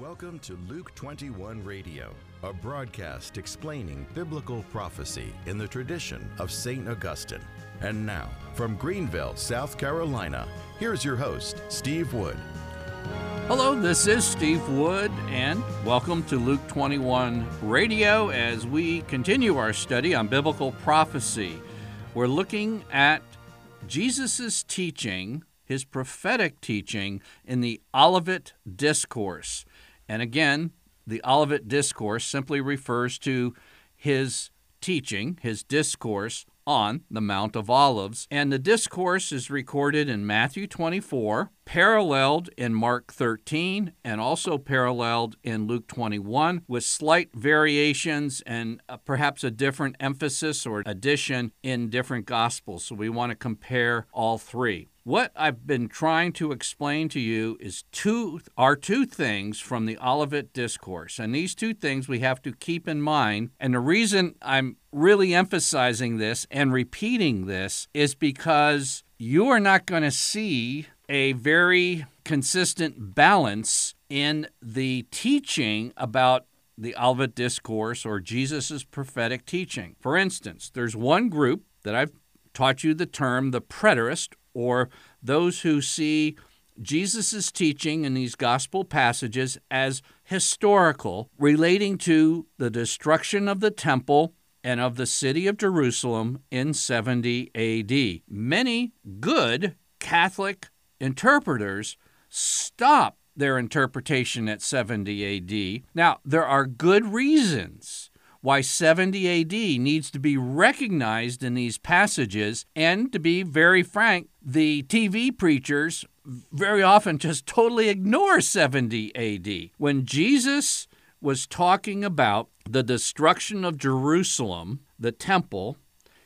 Welcome to Luke 21 Radio, a broadcast explaining biblical prophecy in the tradition of St. Augustine. And now, from Greenville, South Carolina, here's your host, Steve Wood. Hello, this is Steve Wood, and welcome to Luke 21 Radio as we continue our study on biblical prophecy. We're looking at Jesus' teaching, his prophetic teaching, in the Olivet Discourse. And again, the Olivet Discourse simply refers to his teaching, his discourse on the Mount of Olives. And the discourse is recorded in Matthew 24, paralleled in Mark 13, and also paralleled in Luke 21, with slight variations and uh, perhaps a different emphasis or addition in different Gospels. So we want to compare all three. What I've been trying to explain to you is two are two things from the Olivet discourse. And these two things we have to keep in mind. And the reason I'm really emphasizing this and repeating this is because you are not going to see a very consistent balance in the teaching about the Olivet Discourse or Jesus' prophetic teaching. For instance, there's one group that I've taught you the term the preterist or those who see Jesus' teaching in these gospel passages as historical, relating to the destruction of the temple and of the city of Jerusalem in 70 AD. Many good Catholic interpreters stop their interpretation at 70 AD. Now, there are good reasons why 70 AD needs to be recognized in these passages. And to be very frank, the TV preachers very often just totally ignore 70 AD. When Jesus was talking about the destruction of Jerusalem, the temple,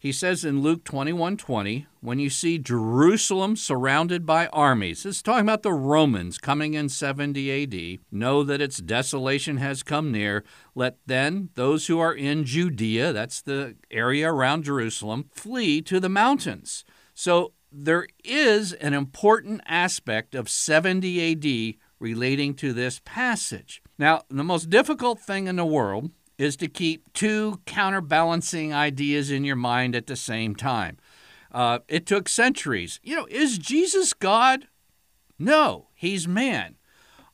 he says in Luke 21 20, when you see Jerusalem surrounded by armies, is talking about the Romans coming in 70 AD, know that its desolation has come near. Let then those who are in Judea, that's the area around Jerusalem, flee to the mountains. So there is an important aspect of 70 AD relating to this passage. Now, the most difficult thing in the world is to keep two counterbalancing ideas in your mind at the same time. Uh, it took centuries. You know, is Jesus God? No, he's man.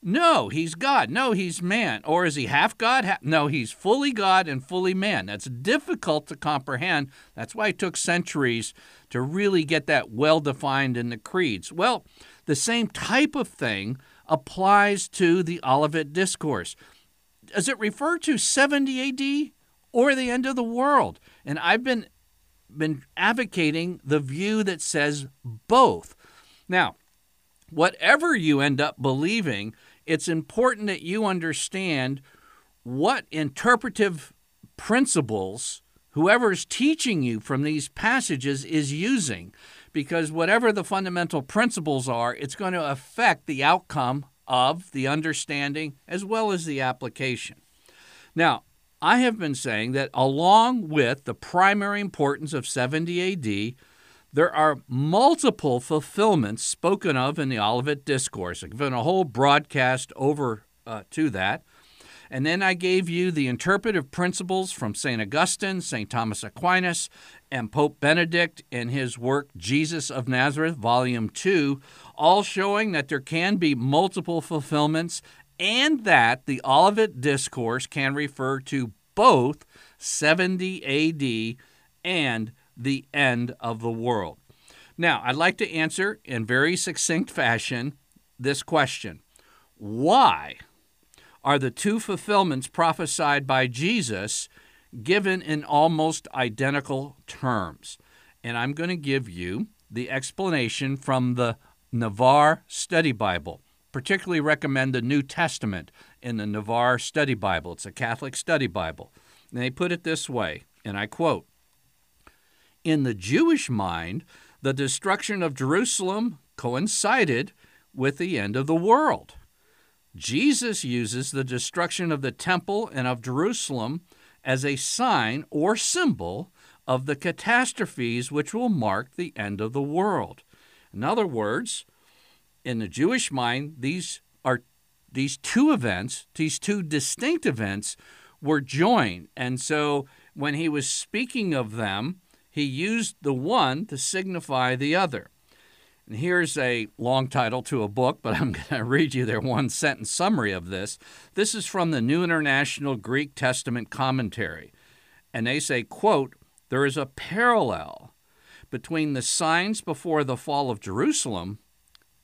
No, he's God. No, he's man. Or is he half God? Half? no, he's fully God and fully man. That's difficult to comprehend. That's why it took centuries to really get that well defined in the creeds. Well, the same type of thing applies to the Olivet Discourse does it refer to 70 AD or the end of the world? And I've been been advocating the view that says both. Now, whatever you end up believing, it's important that you understand what interpretive principles whoever is teaching you from these passages is using because whatever the fundamental principles are, it's going to affect the outcome of the understanding as well as the application. Now, I have been saying that along with the primary importance of 70 AD, there are multiple fulfillments spoken of in the Olivet Discourse. I've given a whole broadcast over uh, to that. And then I gave you the interpretive principles from St. Augustine, St. Thomas Aquinas, and Pope Benedict in his work Jesus of Nazareth, Volume 2, all showing that there can be multiple fulfillments and that the Olivet Discourse can refer to both 70 AD and the end of the world. Now, I'd like to answer in very succinct fashion this question Why are the two fulfillments prophesied by Jesus given in almost identical terms? And I'm going to give you the explanation from the Navarre Study Bible. Particularly recommend the New Testament in the Navarre Study Bible. It's a Catholic study Bible. And they put it this way, and I quote In the Jewish mind, the destruction of Jerusalem coincided with the end of the world. Jesus uses the destruction of the temple and of Jerusalem as a sign or symbol of the catastrophes which will mark the end of the world. In other words, in the Jewish mind, these are these two events, these two distinct events, were joined. And so when he was speaking of them, he used the one to signify the other. And here's a long title to a book, but I'm going to read you their one sentence summary of this. This is from the New International Greek Testament Commentary. And they say, quote, there is a parallel between the signs before the fall of Jerusalem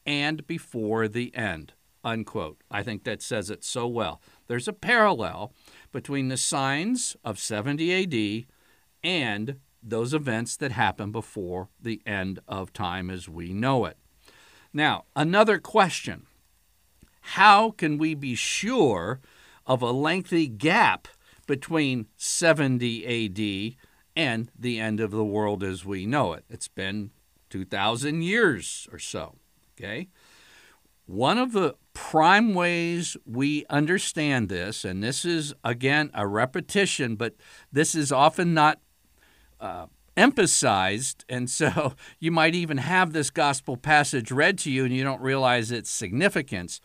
and before the end. Unquote. I think that says it so well. There's a parallel between the signs of 70 AD and those events that happen before the end of time as we know it. Now, another question How can we be sure of a lengthy gap between 70 AD and the end of the world as we know it? It's been 2,000 years or so. Okay? One of the prime ways we understand this, and this is again a repetition, but this is often not uh, emphasized, and so you might even have this gospel passage read to you and you don't realize its significance.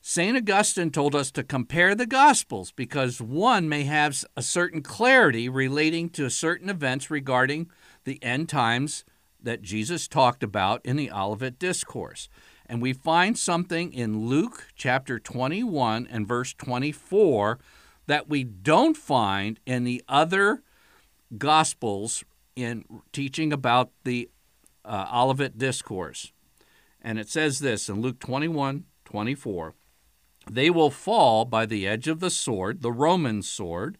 St. Augustine told us to compare the Gospels because one may have a certain clarity relating to certain events regarding the end times that Jesus talked about in the Olivet Discourse. And we find something in Luke chapter 21 and verse 24 that we don't find in the other Gospels in teaching about the uh, Olivet Discourse. And it says this in Luke 21 24 They will fall by the edge of the sword, the Roman sword,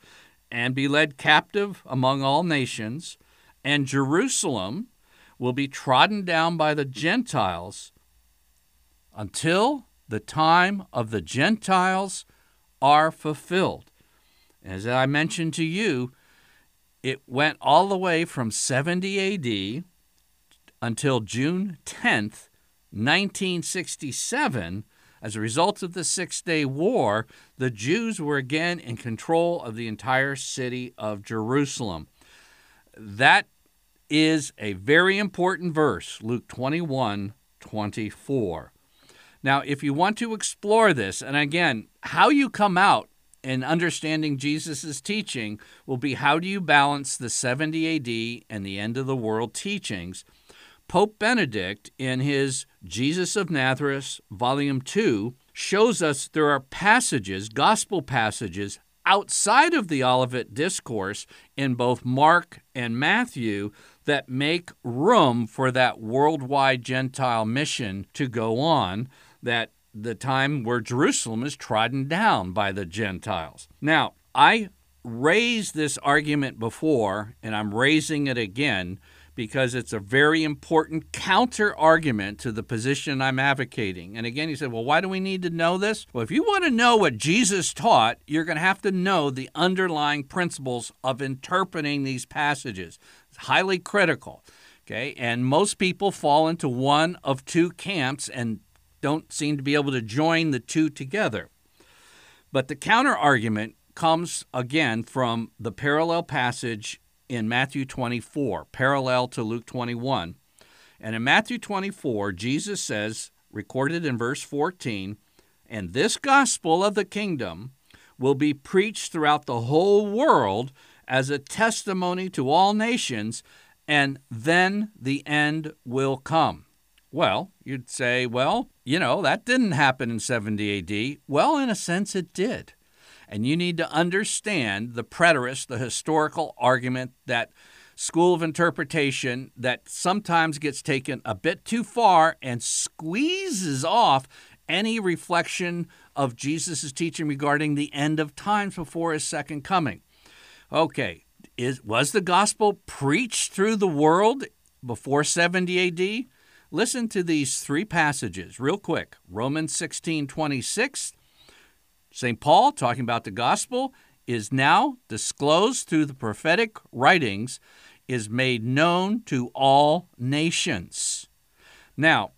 and be led captive among all nations, and Jerusalem will be trodden down by the Gentiles until the time of the Gentiles are fulfilled. As I mentioned to you, it went all the way from 70 AD until June 10th, 1967. As a result of the Six Day War, the Jews were again in control of the entire city of Jerusalem. That is a very important verse, Luke 21 24. Now, if you want to explore this, and again, how you come out in understanding Jesus' teaching will be how do you balance the 70 AD and the end of the world teachings. Pope Benedict, in his Jesus of Nazareth, Volume 2, shows us there are passages, gospel passages, outside of the Olivet Discourse in both Mark and Matthew that make room for that worldwide Gentile mission to go on that the time where Jerusalem is trodden down by the Gentiles. Now, I raised this argument before, and I'm raising it again because it's a very important counter argument to the position I'm advocating. And again, you said, well, why do we need to know this? Well, if you want to know what Jesus taught, you're going to have to know the underlying principles of interpreting these passages. It's highly critical. Okay, and most people fall into one of two camps, and don't seem to be able to join the two together. But the counter argument comes again from the parallel passage in Matthew 24, parallel to Luke 21. And in Matthew 24, Jesus says, recorded in verse 14, and this gospel of the kingdom will be preached throughout the whole world as a testimony to all nations, and then the end will come. Well, you'd say, well, you know, that didn't happen in 70 AD. Well, in a sense, it did. And you need to understand the preterist, the historical argument, that school of interpretation that sometimes gets taken a bit too far and squeezes off any reflection of Jesus' teaching regarding the end of times before his second coming. Okay, is, was the gospel preached through the world before 70 AD? Listen to these three passages real quick. Romans 16 26. St. Paul, talking about the gospel, is now disclosed through the prophetic writings, is made known to all nations. Now,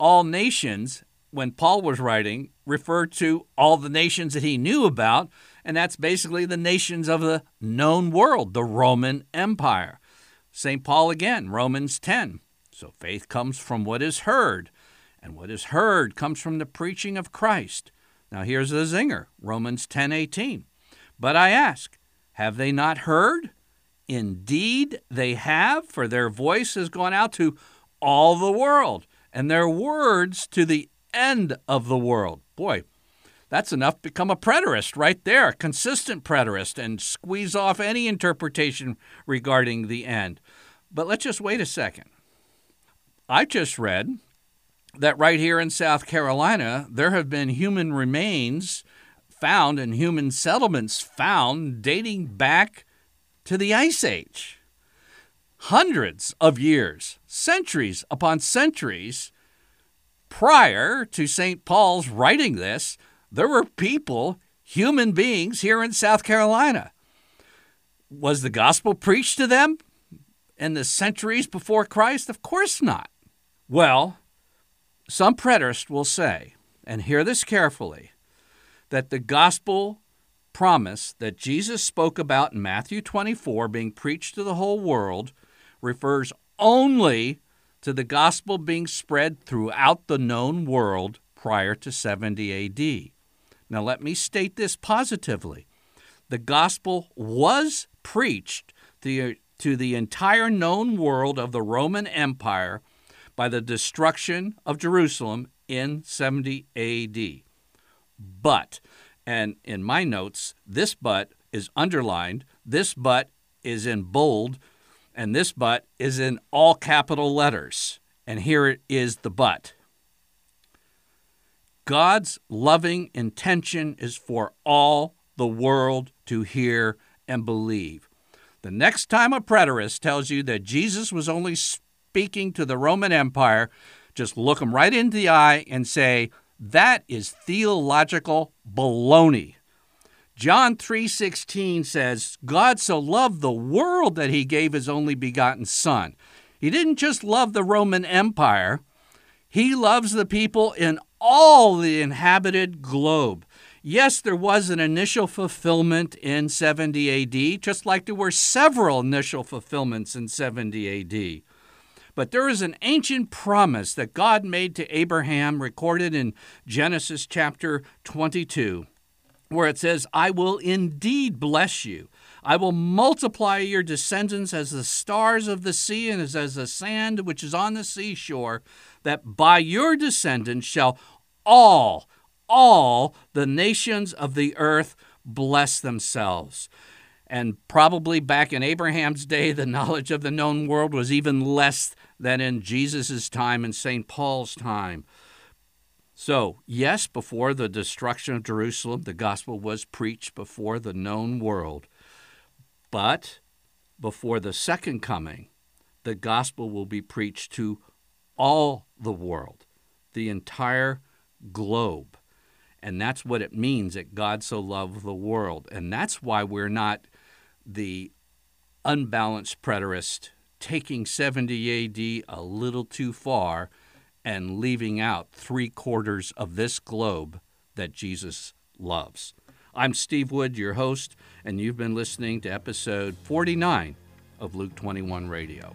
all nations, when Paul was writing, referred to all the nations that he knew about, and that's basically the nations of the known world, the Roman Empire. St. Paul again, Romans 10. So faith comes from what is heard, and what is heard comes from the preaching of Christ. Now here's the zinger, Romans 10:18. But I ask, have they not heard? Indeed, they have, for their voice has gone out to all the world, and their words to the end of the world. Boy, that's enough to become a preterist right there, a consistent preterist, and squeeze off any interpretation regarding the end. But let's just wait a second. I just read that right here in South Carolina, there have been human remains found and human settlements found dating back to the Ice Age. Hundreds of years, centuries upon centuries prior to St. Paul's writing this, there were people, human beings here in South Carolina. Was the gospel preached to them in the centuries before Christ? Of course not. Well, some preterists will say, and hear this carefully, that the gospel promise that Jesus spoke about in Matthew 24 being preached to the whole world refers only to the gospel being spread throughout the known world prior to 70 AD. Now, let me state this positively. The gospel was preached to, to the entire known world of the Roman Empire by the destruction of Jerusalem in 70 AD. But, and in my notes, this but is underlined, this but is in bold, and this but is in all capital letters. And here it is the but. God's loving intention is for all the world to hear and believe. The next time a preterist tells you that Jesus was only speaking to the Roman Empire, just look them right in the eye and say, that is theological baloney. John 3:16 says, God so loved the world that he gave his only begotten son. He didn't just love the Roman Empire, he loves the people in all the inhabited globe. Yes, there was an initial fulfillment in 70 AD, just like there were several initial fulfillments in 70 AD. But there is an ancient promise that God made to Abraham, recorded in Genesis chapter 22, where it says, I will indeed bless you. I will multiply your descendants as the stars of the sea and as, as the sand which is on the seashore, that by your descendants shall all, all the nations of the earth bless themselves. And probably back in Abraham's day, the knowledge of the known world was even less than in Jesus' time and St. Paul's time. So, yes, before the destruction of Jerusalem, the gospel was preached before the known world. But before the second coming, the gospel will be preached to all the world, the entire globe. And that's what it means that God so loved the world. And that's why we're not the unbalanced preterist taking 70 AD a little too far and leaving out three quarters of this globe that Jesus loves. I'm Steve Wood, your host, and you've been listening to episode 49 of Luke 21 Radio.